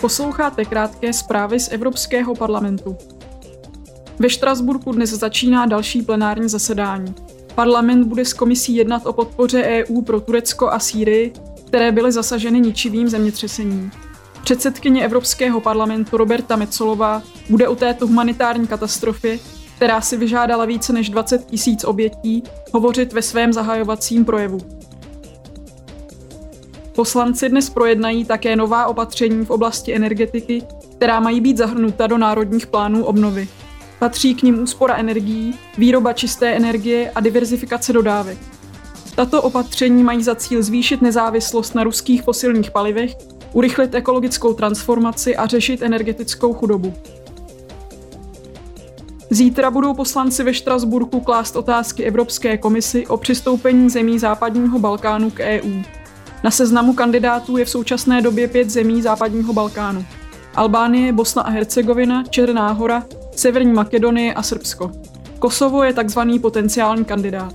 Posloucháte krátké zprávy z Evropského parlamentu. Ve Štrasburku dnes začíná další plenární zasedání. Parlament bude s komisí jednat o podpoře EU pro Turecko a Sýrii, které byly zasaženy ničivým zemětřesením. Předsedkyně Evropského parlamentu Roberta Mecolová bude o této humanitární katastrofě, která si vyžádala více než 20 tisíc obětí, hovořit ve svém zahajovacím projevu. Poslanci dnes projednají také nová opatření v oblasti energetiky, která mají být zahrnuta do národních plánů obnovy. Patří k nim úspora energií, výroba čisté energie a diverzifikace dodávek. Tato opatření mají za cíl zvýšit nezávislost na ruských fosilních palivech, urychlit ekologickou transformaci a řešit energetickou chudobu. Zítra budou poslanci ve Štrasburku klást otázky Evropské komisi o přistoupení zemí západního Balkánu k EU. Na seznamu kandidátů je v současné době pět zemí západního Balkánu. Albánie, Bosna a Hercegovina, Černá hora, Severní Makedonie a Srbsko. Kosovo je takzvaný potenciální kandidát.